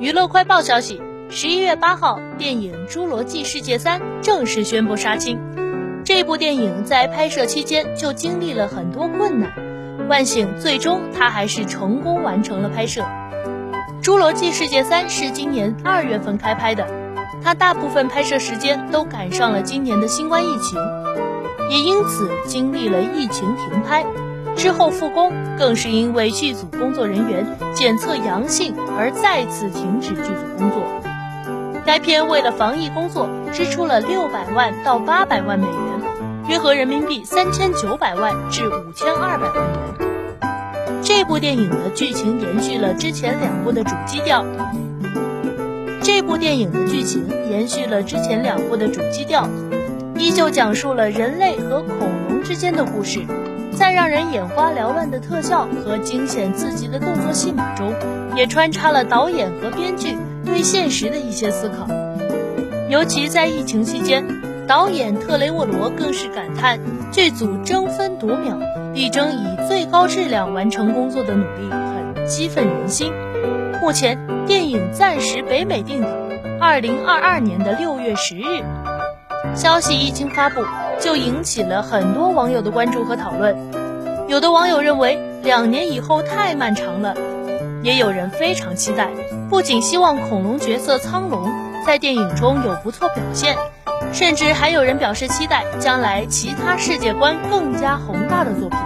娱乐快报消息：十一月八号，电影《侏罗纪世界三》正式宣布杀青。这部电影在拍摄期间就经历了很多困难，万幸，最终它还是成功完成了拍摄。《侏罗纪世界三》是今年二月份开拍的，它大部分拍摄时间都赶上了今年的新冠疫情，也因此经历了疫情停拍。之后复工，更是因为剧组工作人员检测阳性而再次停止剧组工作。该片为了防疫工作，支出了六百万到八百万美元，约合人民币三千九百万至五千二百万元。这部电影的剧情延续了之前两部的主基调。这部电影的剧情延续了之前两部的主基调，依旧讲述了人类和恐龙之间的故事。在让人眼花缭乱的特效和惊险刺激的动作戏码中，也穿插了导演和编剧对现实的一些思考。尤其在疫情期间，导演特雷沃罗更是感叹剧组争分夺秒，力争以最高质量完成工作的努力很激愤人心。目前电影暂时北美定档，二零二二年的六月十日。消息一经发布。就引起了很多网友的关注和讨论。有的网友认为两年以后太漫长了，也有人非常期待，不仅希望恐龙角色苍龙在电影中有不错表现，甚至还有人表示期待将来其他世界观更加宏大的作品。